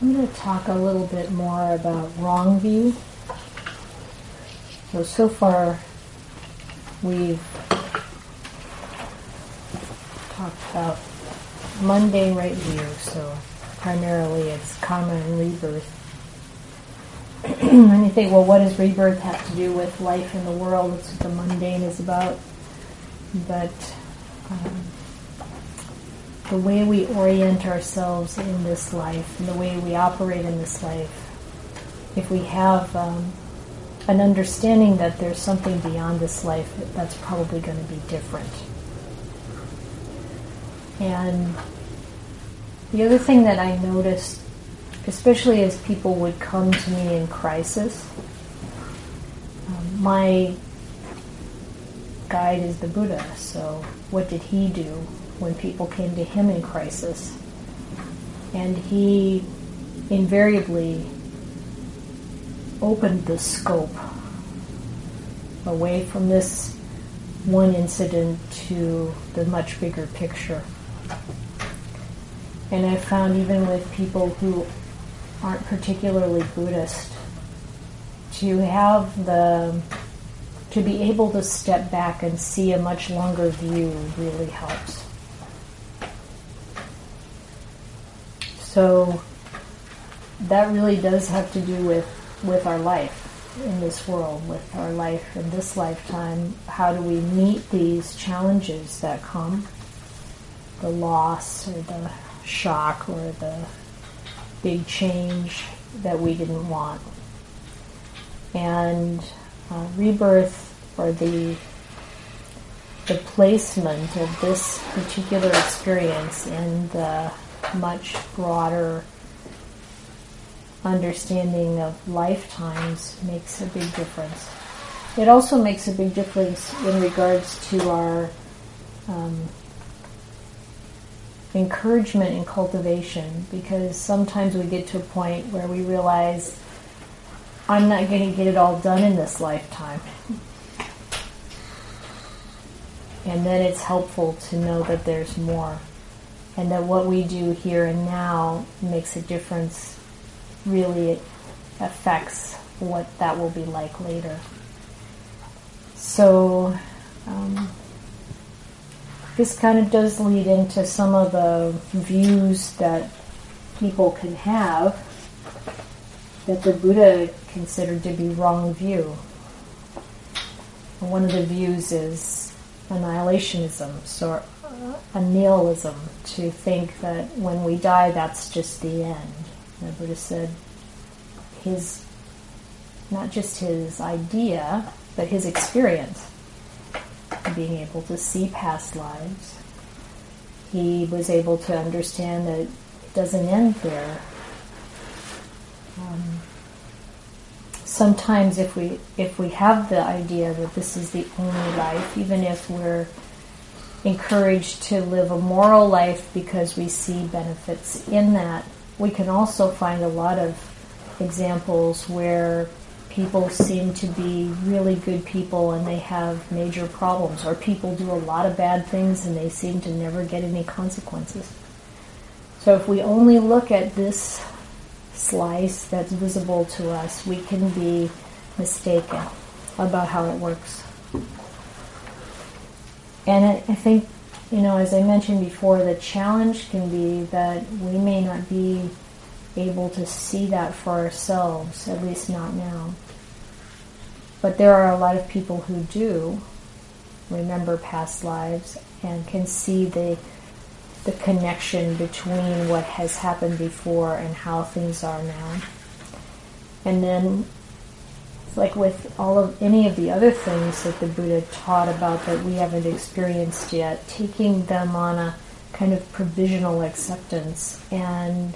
I'm going to talk a little bit more about wrong view. So, so far we've talked about mundane right view, so primarily it's karma and rebirth. and you think, well, what does rebirth have to do with life in the world? That's what the mundane is about. But um, the way we orient ourselves in this life and the way we operate in this life, if we have um, an understanding that there's something beyond this life, that's probably going to be different. And the other thing that I noticed, especially as people would come to me in crisis, um, my guide is the Buddha. So, what did he do when people came to him in crisis? And he invariably opened the scope away from this one incident to the much bigger picture. And I found even with people who aren't particularly Buddhist, to have the to be able to step back and see a much longer view really helps. So that really does have to do with with our life in this world, with our life in this lifetime. How do we meet these challenges that come? The loss or the shock or the big change that we didn't want. And uh, rebirth or the the placement of this particular experience in the much broader understanding of lifetimes makes a big difference. It also makes a big difference in regards to our um, encouragement and cultivation because sometimes we get to a point where we realize I'm not going to get it all done in this lifetime. And then it's helpful to know that there's more and that what we do here and now makes a difference, really affects what that will be like later. So, um, this kind of does lead into some of the views that people can have that the Buddha considered to be wrong view. One of the views is annihilationism, so a nihilism, to think that when we die, that's just the end. The Buddha said his, not just his idea, but his experience being able to see past lives. He was able to understand that it doesn't end there. Um, sometimes, if we if we have the idea that this is the only life, even if we're encouraged to live a moral life because we see benefits in that, we can also find a lot of examples where people seem to be really good people and they have major problems, or people do a lot of bad things and they seem to never get any consequences. So if we only look at this slice that's visible to us, we can be mistaken about how it works. And I, think, you know, as I mentioned before, the challenge can be that we may not be able to see that for ourselves, at least not now. But there are a lot of people who do remember past lives and can see the the connection between what has happened before and how things are now. And then like with all of any of the other things that the Buddha taught about that we haven't experienced yet, taking them on a kind of provisional acceptance and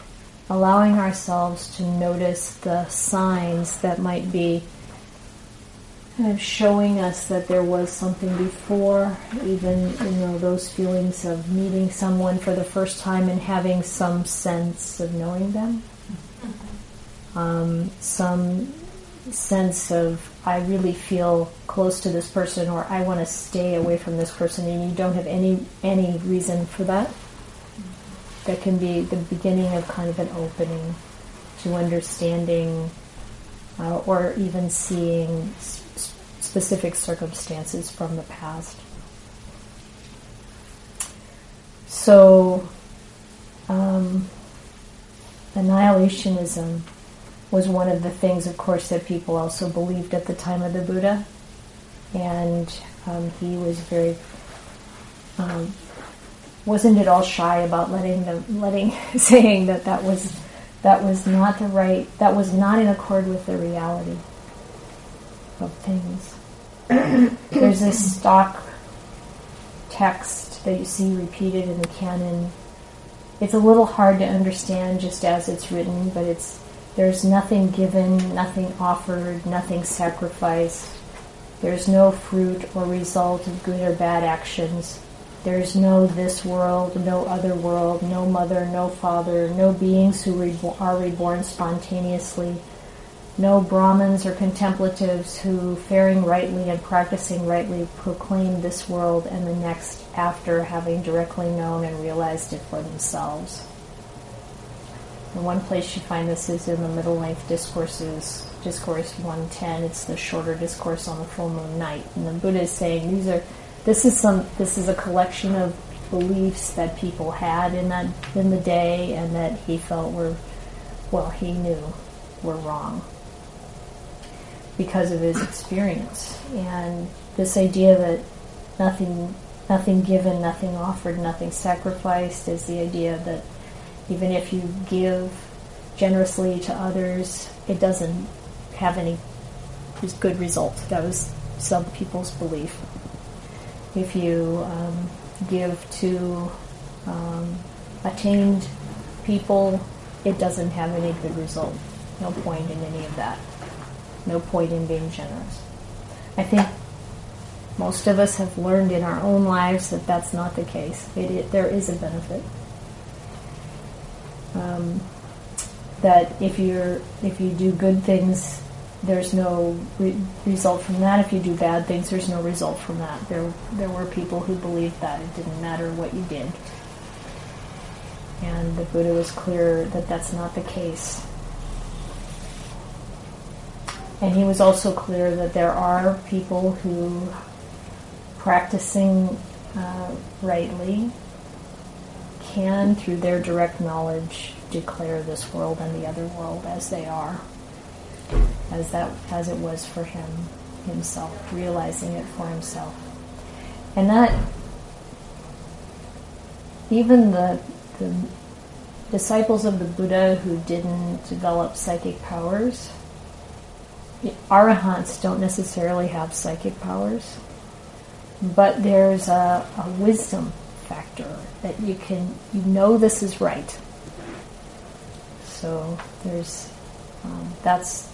allowing ourselves to notice the signs that might be kind of showing us that there was something before, even you know those feelings of meeting someone for the first time and having some sense of knowing them, um, some sense of I really feel close to this person or I want to stay away from this person, and you don't have any any reason for that. That can be the beginning of kind of an opening. to understanding uh, or even seeing specific circumstances from the past. So, um, annihilationism was one of the things, of course, that people also believed at the time of the Buddha, and um, he was very um, wasn't at all shy about letting them letting saying that that was that was not the right that was not in accord with the reality of things. There's this stock text that you see repeated in the canon. It's a little hard to understand just as it's written, but it's there's nothing given, nothing offered, nothing sacrificed. There's no fruit or result of good or bad actions. There's no this world, no other world, no mother, no father, no beings who are reborn spontaneously, no Brahmins or contemplatives who, faring rightly and practicing rightly, proclaim this world and the next after having directly known and realized it for themselves. And one place you find this is in the middle length discourses, Discourse 110. It's the shorter discourse on the full moon night. And the Buddha is saying these are this is some this is a collection of beliefs that people had in that in the day and that he felt were well, he knew were wrong because of his experience. And this idea that nothing nothing given, nothing offered, nothing sacrificed is the idea that even if you give generously to others, it doesn't have any good result. That was some people's belief. If you um, give to um, attained people, it doesn't have any good result. No point in any of that. No point in being generous. I think most of us have learned in our own lives that that's not the case. It, it, there is a benefit um, that if you're if you do good things, there's no re- result from that. If you do bad things, there's no result from that. There there were people who believed that it didn't matter what you did, and the Buddha was clear that that's not the case. And he was also clear that there are people who, practicing uh, rightly, can, through their direct knowledge, declare this world and the other world as they are, as that as it was for him himself, realizing it for himself, and that even the the disciples of the Buddha who didn't develop psychic powers, arahants don't necessarily have psychic powers, but there's a, a wisdom factor that you can you know this is right. So there's um, that's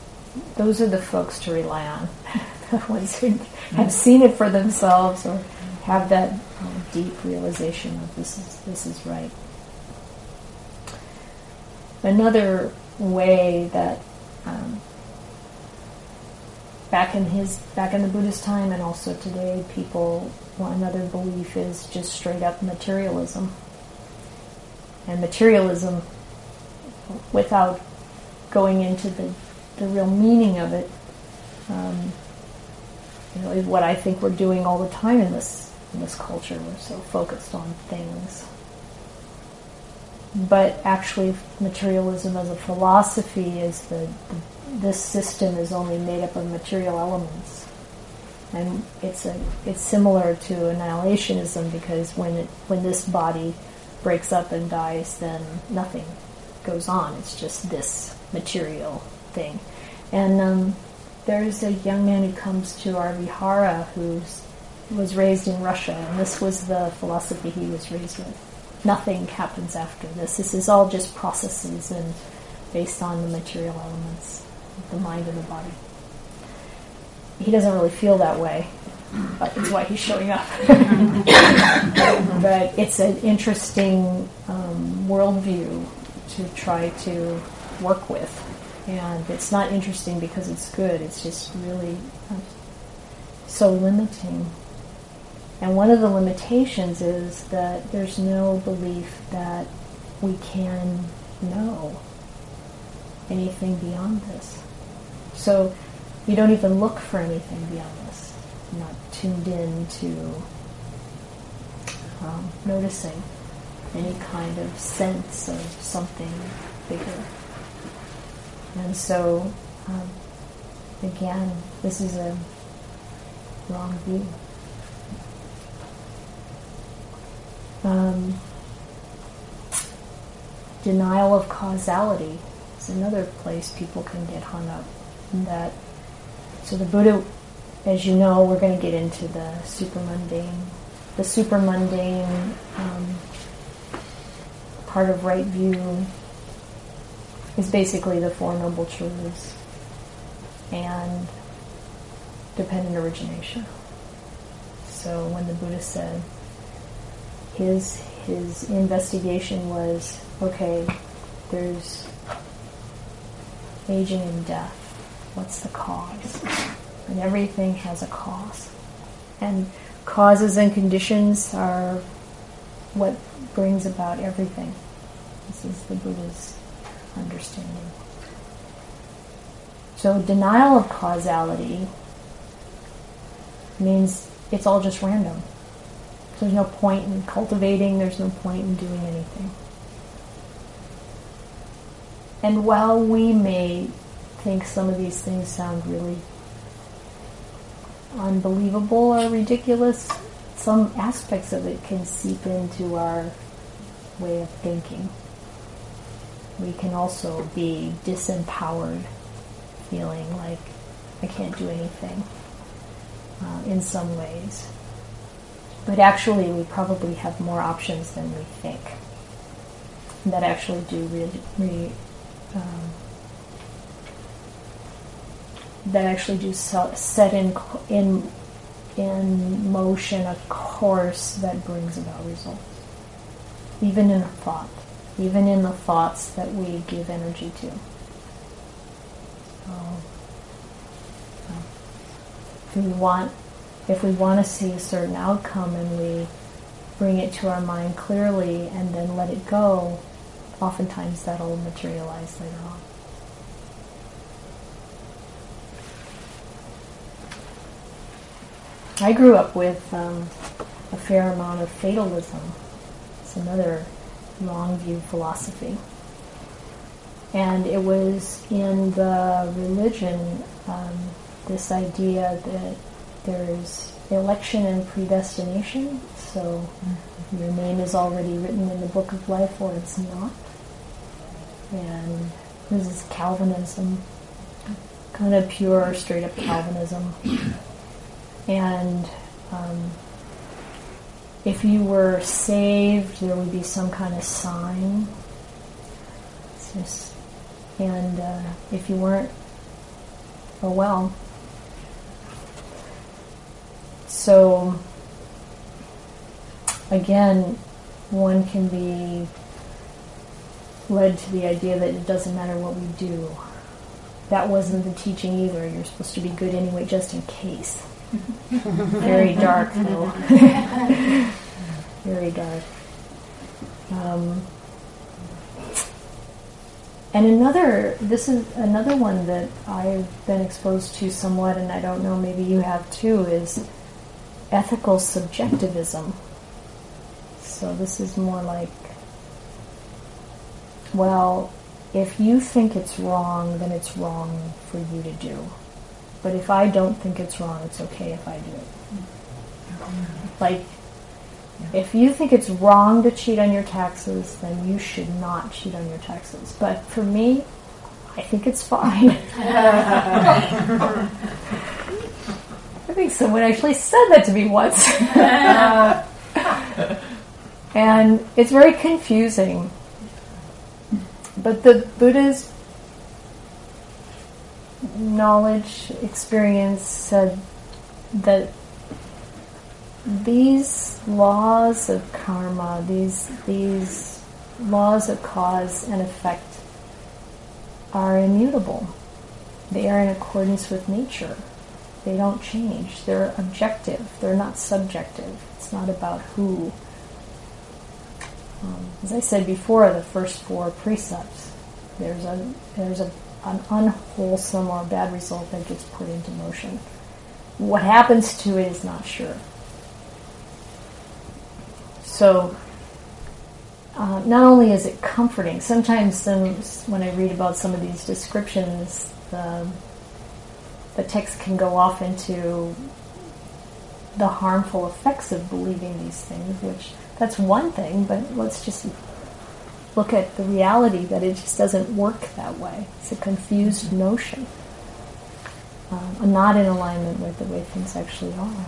those are the folks to rely on, the ones who have seen it for themselves or have that um, deep realization of this is this is right. Another way that um, back in his back in the Buddhist time and also today, people one another belief is just straight up materialism. And materialism, without going into the, the real meaning of it, um, you know, is what I think we're doing all the time in this in this culture. We're so focused on things. But actually, materialism as a philosophy is the, the this system is only made up of material elements. And it's a it's similar to annihilationism because when it when this body breaks up and dies, then nothing goes on. It's just this material thing. And um, there's a young man who comes to our vihara who was raised in Russia, and this was the philosophy he was raised with. Nothing happens after this. This is all just processes and based on the material elements the mind and the body. He doesn't really feel that way, but it's why he's showing up. but it's an interesting um, worldview to try to work with. And it's not interesting because it's good, it's just really uh, so limiting. And one of the limitations is that there's no belief that we can know anything beyond this. So you don't even look for anything beyond this. You're not tuned in to um, noticing any kind of sense of something bigger. And so, um, again, this is a wrong view. Um, denial of causality is another place people can get hung up. That so the Buddha, as you know, we're going to get into the super mundane. The super mundane um, part of right view is basically the Four Noble Truths and dependent origination. So when the Buddha said his his investigation was okay, there's aging and death. What's the cause? And everything has a cause. And causes and conditions are what brings about everything. This is the Buddha's understanding. So denial of causality means it's all just random. There's no point in cultivating, there's no point in doing anything. And while we may think some of these things sound really unbelievable or ridiculous, some aspects of it can seep into our way of thinking. We can also be disempowered, feeling like I can't do anything uh, in some ways. But actually, we probably have more options than we think that actually do really, um, that actually do set in in in motion a course that brings about results, even in a thought, even in the thoughts that we give energy to. So, if we want, if we want to see a certain outcome, and we bring it to our mind clearly, and then let it go, oftentimes that'll materialize later on. I grew up with um, a fair amount of fatalism. It's another long view philosophy. And it was in the religion um, this idea that there's election and predestination. So mm-hmm. your name is already written in the book of life or it's not. And this is Calvinism, kind of pure, straight up Calvinism and um, if you were saved, there would be some kind of sign. Just, and uh, if you weren't, oh well. So, again, one can be led to the idea that it doesn't matter what we do. That wasn't the teaching either. You're supposed to be good anyway, just in case. Very dark, though. Very dark. Um, and another, this is another one that I've been exposed to somewhat, and I don't know, maybe you have too, is ethical subjectivism. So this is more like, well, if you think it's wrong, then it's wrong for you to do. But if I don't think it's wrong, it's okay if I do it. Like, if you think it's wrong to cheat on your taxes, then you should not cheat on your taxes. But for me, I think it's fine. I think someone actually said that to me once. and it's very confusing. But the Buddha's knowledge, experience said that these laws of karma, these these laws of cause and effect are immutable. They are in accordance with nature. They don't change. They're objective. They're not subjective. It's not about who. Um, as I said before, the first four precepts There's a there's a an unwholesome or bad result that gets put into motion. What happens to it is not sure. So, uh, not only is it comforting, sometimes some, when I read about some of these descriptions, the, the text can go off into the harmful effects of believing these things, which that's one thing, but let's just look at the reality that it just doesn't work that way. It's a confused notion, um, not in alignment with the way things actually are.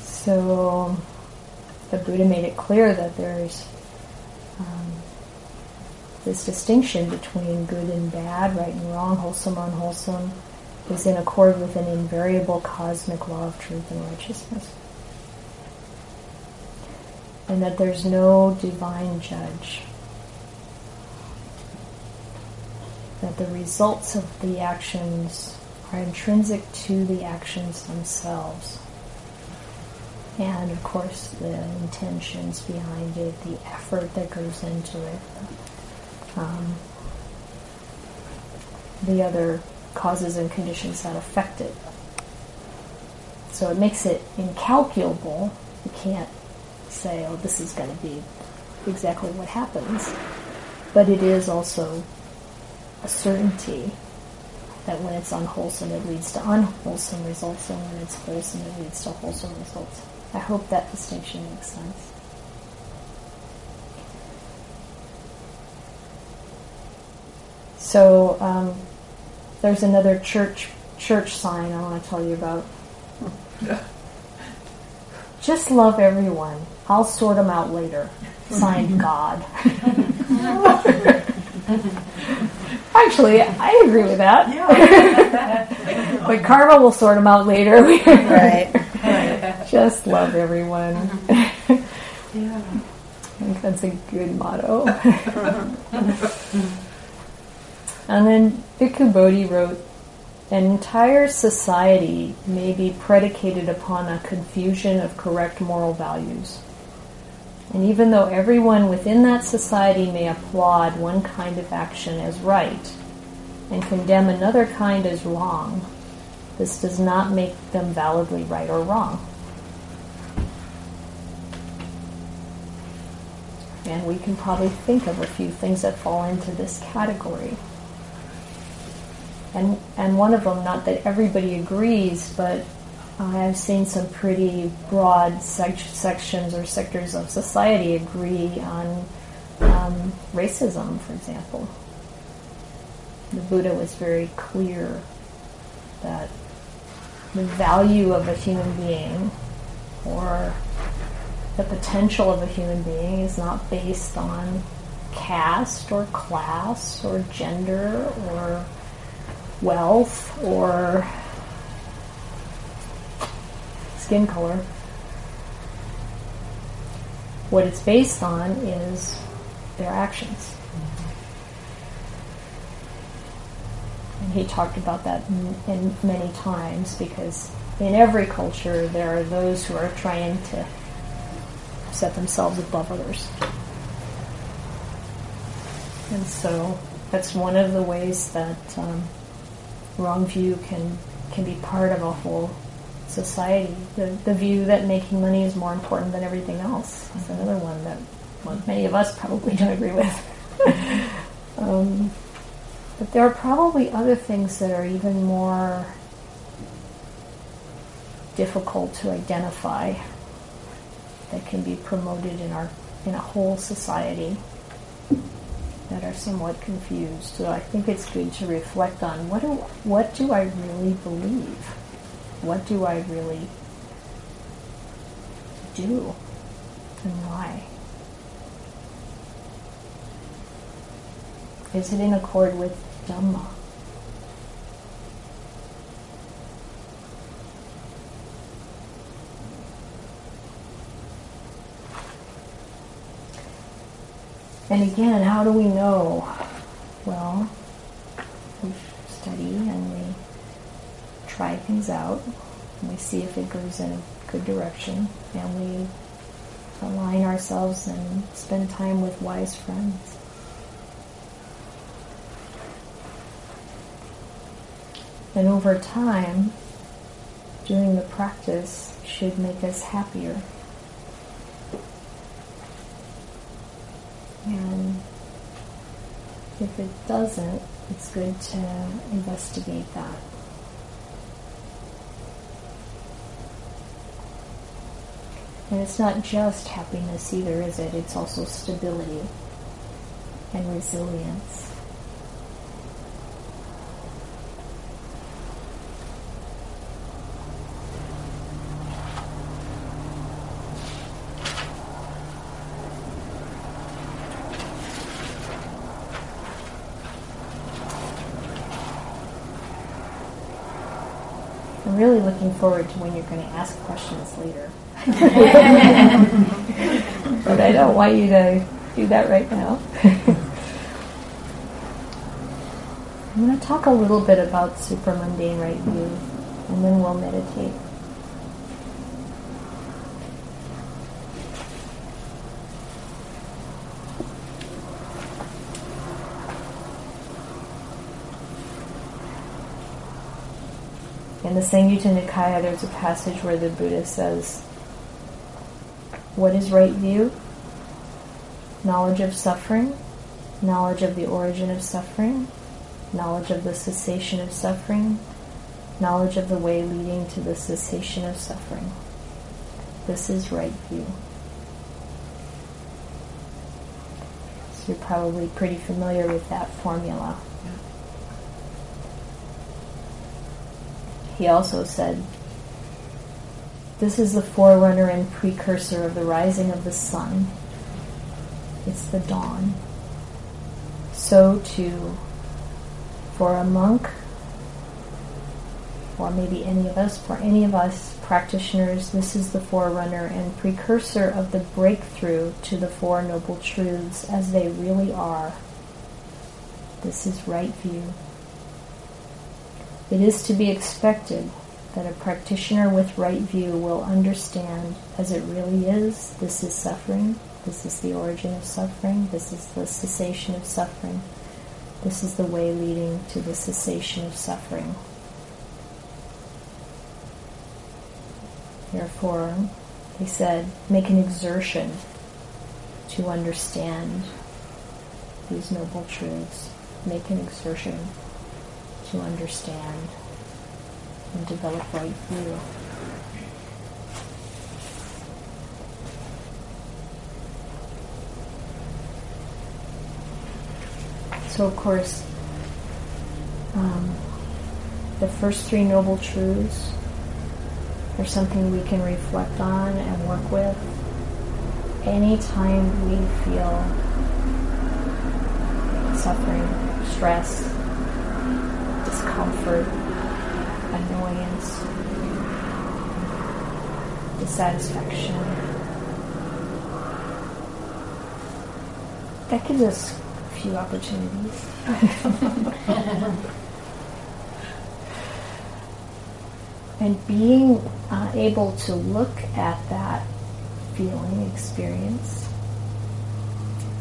So the Buddha made it clear that there's um, this distinction between good and bad, right and wrong, wholesome, and unwholesome is in accord with an invariable cosmic law of truth and righteousness. And that there's no divine judge. That the results of the actions are intrinsic to the actions themselves. And of course, the intentions behind it, the effort that goes into it, um, the other causes and conditions that affect it. So it makes it incalculable. You can't say, oh, this is going to be exactly what happens. But it is also a certainty that when it's unwholesome, it leads to unwholesome results, and when it's wholesome, it leads to wholesome results. I hope that distinction makes sense. So, um, there's another church church sign I want to tell you about. Just love everyone. I'll sort them out later. Signed God. Actually, I agree with that. Yeah. but karma will sort them out later. right. Just love everyone. Mm-hmm. yeah. I think that's a good motto. And then Bhikkhu Bodhi wrote, an entire society may be predicated upon a confusion of correct moral values. And even though everyone within that society may applaud one kind of action as right and condemn another kind as wrong, this does not make them validly right or wrong. And we can probably think of a few things that fall into this category and and one of them, not that everybody agrees, but I've seen some pretty broad sec- sections or sectors of society agree on um, racism, for example. The Buddha was very clear that the value of a human being or the potential of a human being is not based on caste or class or gender or wealth or skin color. What it's based on is their actions. And he talked about that in, in many times because in every culture there are those who are trying to set themselves above others. And so that's one of the ways that um, wrong view can can be part of a whole society. The, the view that making money is more important than everything else is another one that well, many of us probably don't agree with. um, but there are probably other things that are even more difficult to identify that can be promoted in our in a whole society that are somewhat confused. So I think it's good to reflect on what do what do I really believe? What do I really do? And why? Is it in accord with Dhamma? And again, how do we know? Well, we study and we try things out we see if it goes in a good direction and we align ourselves and spend time with wise friends. And over time, doing the practice should make us happier. And if it doesn't, it's good to investigate that. And it's not just happiness either, is it? It's also stability and resilience. I'm really looking forward to when you're going to ask questions later. but I don't want you to do that right now. I'm going to talk a little bit about supramundane right view, and then we'll meditate. In the Samyutta Nikaya, there's a passage where the Buddha says, What is right view? Knowledge of suffering, knowledge of the origin of suffering, knowledge of the cessation of suffering, knowledge of the way leading to the cessation of suffering. This is right view. So you're probably pretty familiar with that formula. He also said, This is the forerunner and precursor of the rising of the sun. It's the dawn. So too, for a monk, or maybe any of us, for any of us practitioners, this is the forerunner and precursor of the breakthrough to the Four Noble Truths as they really are. This is right view. It is to be expected that a practitioner with right view will understand as it really is this is suffering, this is the origin of suffering, this is the cessation of suffering, this is the way leading to the cessation of suffering. Therefore, he said, make an exertion to understand these noble truths. Make an exertion to understand and develop right view. So, of course, um, the first three noble truths are something we can reflect on and work with anytime we feel suffering, stress, discomfort, annoyance, dissatisfaction. That gives us a few opportunities. and being uh, able to look at that feeling, experience,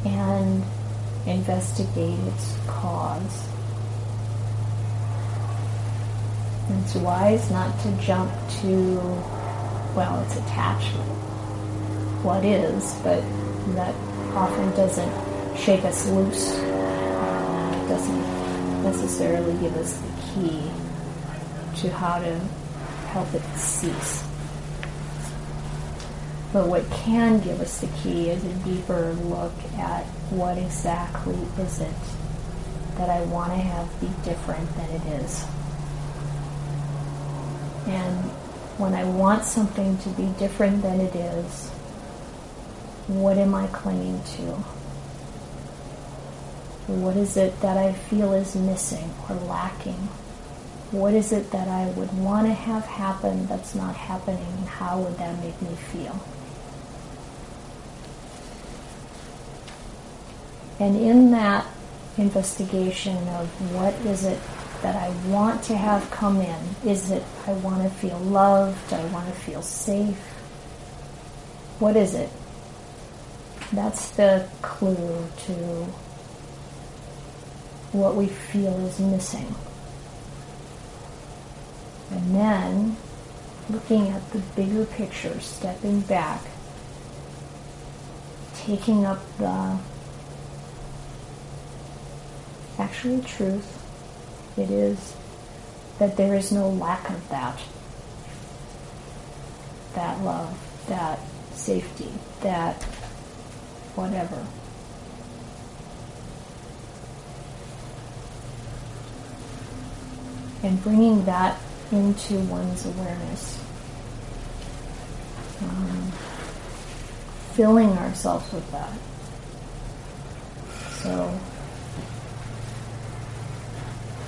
and investigate its cause It's wise not to jump to, well, it's attachment. What is, but that often doesn't shake us loose. Uh, doesn't necessarily give us the key to how to help it cease. But what can give us the key is a deeper look at what exactly is it that I want to have be different than it is. And when I want something to be different than it is, what am I clinging to? What is it that I feel is missing or lacking? What is it that I would want to have happen that's not happening, and how would that make me feel? And in that investigation of what is it that I want to have come in? Is it I want to feel loved? I want to feel safe? What is it? That's the clue to what we feel is missing. And then looking at the bigger picture, stepping back, taking up the actual truth. It is that there is no lack of that. That love, that safety, that whatever. And bringing that into one's awareness. Um, filling ourselves with that. So,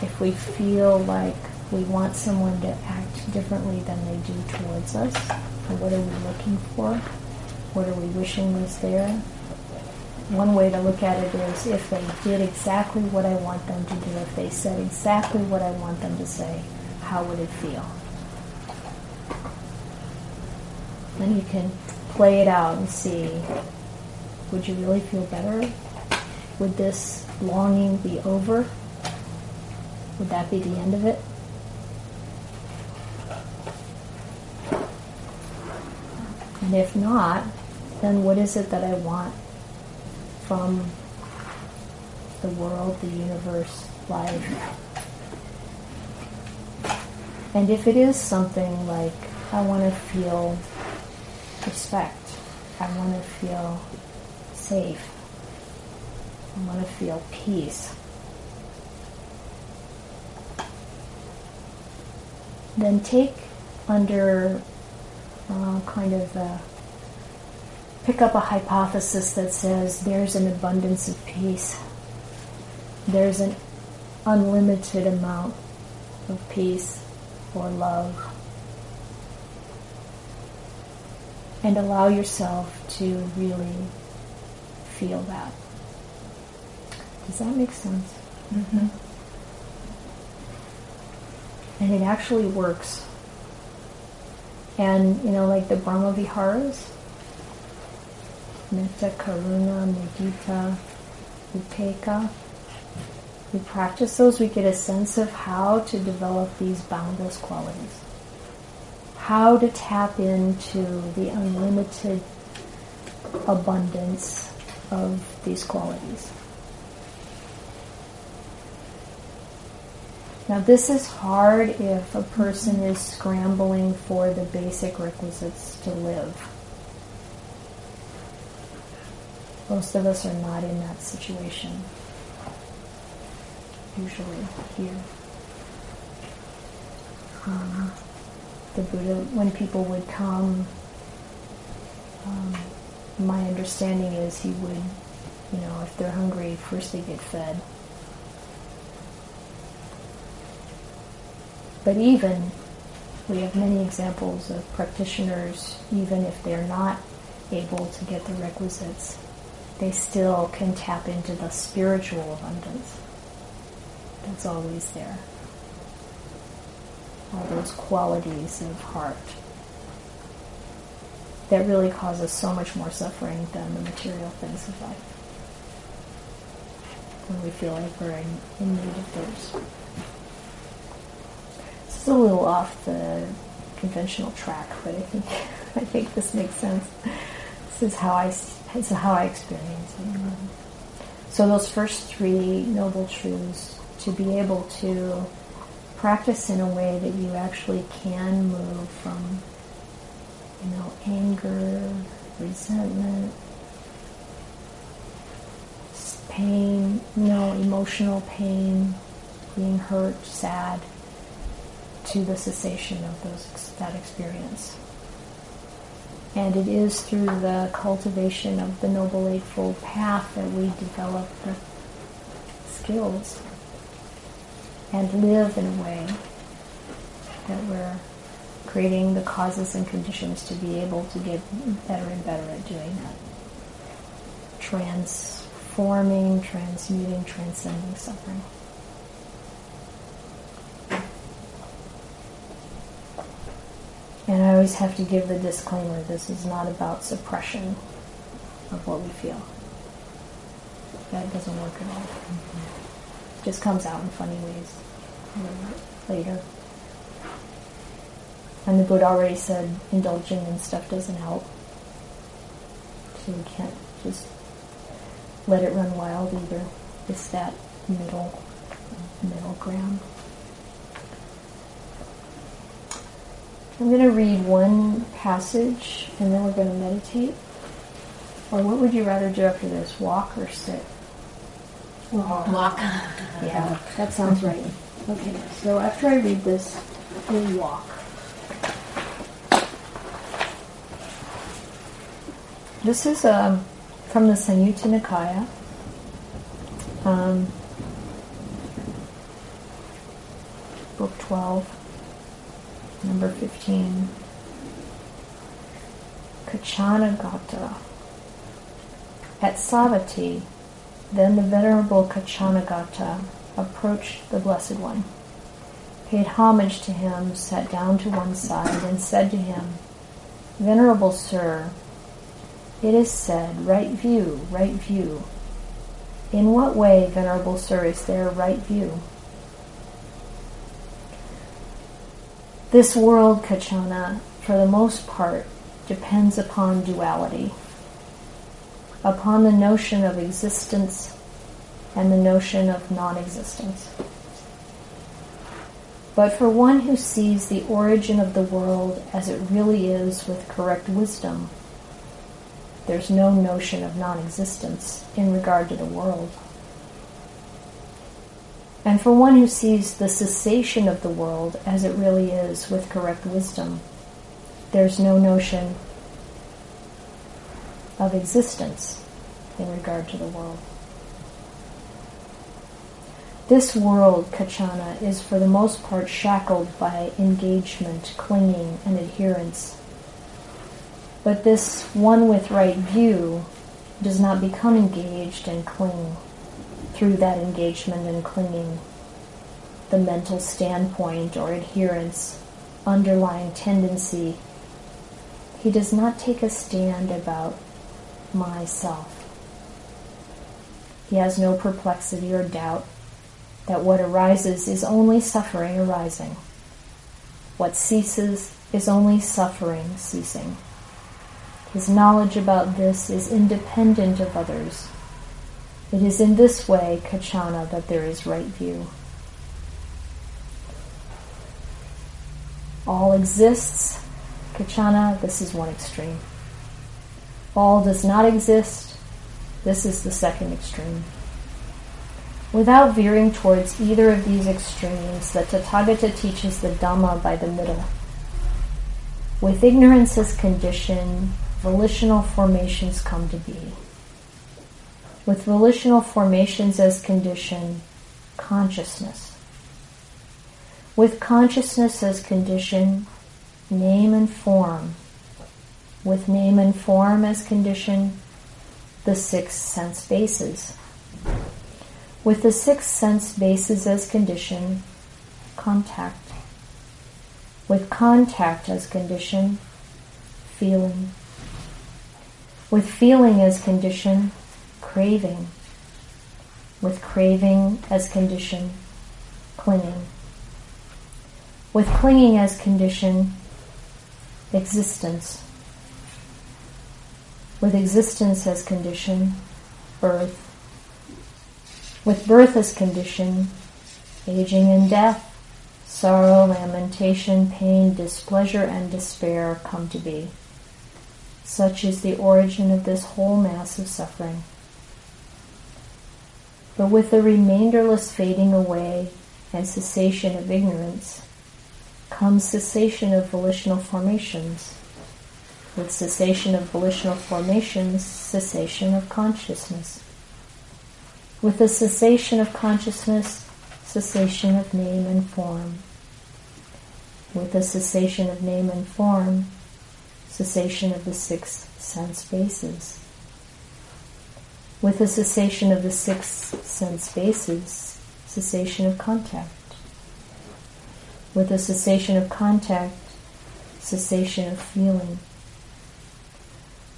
if we feel like we want someone to act differently than they do towards us, what are we looking for? What are we wishing was there? One way to look at it is if they did exactly what I want them to do, if they said exactly what I want them to say, how would it feel? Then you can play it out and see would you really feel better? Would this longing be over? Would that be the end of it? And if not, then what is it that I want from the world, the universe, life? And if it is something like, I want to feel respect, I want to feel safe, I want to feel peace, then take under uh, kind of a, pick up a hypothesis that says there's an abundance of peace, there's an unlimited amount of peace or love. And allow yourself to really feel that. Does that make sense? Mm-hmm. And it actually works. And, you know, like the Brahma Viharas, Metta, Karuna, Mudita, Upekkha, we practice those, we get a sense of how to develop these boundless qualities. How to tap into the unlimited abundance of these qualities. Now, this is hard if a person is scrambling for the basic requisites to live. Most of us are not in that situation, usually here. Um, the Buddha, when people would come, um, my understanding is he would, you know, if they're hungry, first they get fed. But even, we have many examples of practitioners, even if they're not able to get the requisites, they still can tap into the spiritual abundance that's always there. All those qualities of heart that really causes so much more suffering than the material things of life. When we feel like we're in, in need of those. Is a little off the conventional track, but I think I think this makes sense. This is how I this is how I experience it. So those first three noble truths, to be able to practice in a way that you actually can move from, you know, anger, resentment, pain, you know, emotional pain, being hurt, sad, to the cessation of those that experience. And it is through the cultivation of the Noble Eightfold Path that we develop the skills and live in a way that we're creating the causes and conditions to be able to get better and better at doing that. Transforming, transmuting, transcending suffering. And I always have to give the disclaimer this is not about suppression. of what we feel. That doesn't work at all. It just comes out in funny ways later. And the Buddha already said indulging in stuff doesn't help. So we can't just let it run wild either. It's that middle middle ground. I'm going to read one passage and then we're going to meditate. Or what would you rather do after this, walk or sit? Walk. Yeah, that sounds right. Okay, so after I read this, we'll walk. This is um, from the Samyutta Nikaya. Um, book 12, number 15. Kaccanagotta. At Savatthi, then the Venerable Kaccanagotta approached the Blessed One, paid homage to him, sat down to one side, and said to him, Venerable Sir, it is said, right view, right view. In what way, Venerable Sir, is there right view? This world, Kaccana, for the most part, depends upon duality, upon the notion of existence and the notion of non existence. But for one who sees the origin of the world as it really is with correct wisdom, there's no notion of non existence in regard to the world. And for one who sees the cessation of the world as it really is with correct wisdom, there's no notion of existence in regard to the world. This world, Kaccana, is for the most part shackled by engagement, clinging, and adherence. But this one with right view does not become engaged and cling through that engagement and clinging. The mental standpoint or adherence, underlying tendency, he does not take a stand about myself. He has no perplexity or doubt that what arises is only suffering arising. What ceases is only suffering ceasing. His knowledge about this is independent of others. It is in this way, Kaccana, that there is right view. All exists, Kaccana, this is one extreme. All does not exist, this is the second extreme. Without veering towards either of these extremes, the Tathagata teaches the Dhamma by the middle. With ignorance as condition, volitional formations come to be. With volitional formations as condition, consciousness. With consciousness as condition, name and form. With name and form as condition, the six sense bases with the six sense bases as condition, contact. With contact as condition, feeling. With feeling as condition, craving. With craving as condition, clinging. With clinging as condition, existence. With existence as condition, birth with birth as condition, aging and death, sorrow, lamentation, pain, displeasure, and despair come to be. Such is the origin of this whole mass of suffering. But with the remainderless fading away and cessation of ignorance comes cessation of volitional formations. With cessation of volitional formations, cessation of consciousness. With the cessation of consciousness, cessation of name and form. With the cessation of name and form, cessation of the six sense bases. With the cessation of the six sense bases, cessation of contact. With the cessation of contact, cessation of feeling.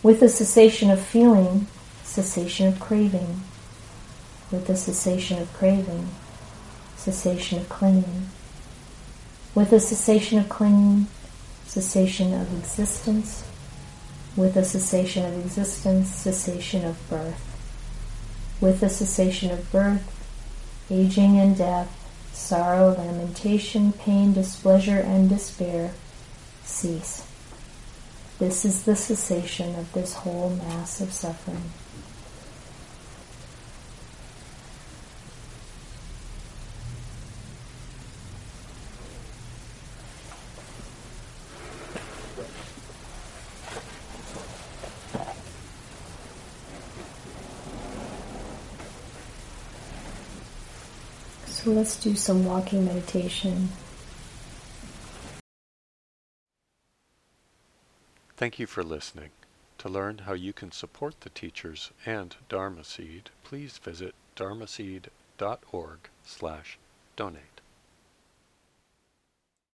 With the cessation of feeling, cessation of craving. With the cessation of craving, cessation of clinging. With the cessation of clinging, cessation of existence. With the cessation of existence, cessation of birth. With the cessation of birth, aging and death, sorrow, lamentation, pain, displeasure, and despair cease. This is the cessation of this whole mass of suffering. Let's do some walking meditation. Thank you for listening. To learn how you can support the teachers and Dharma Seed, please visit dharmaseed.org slash donate.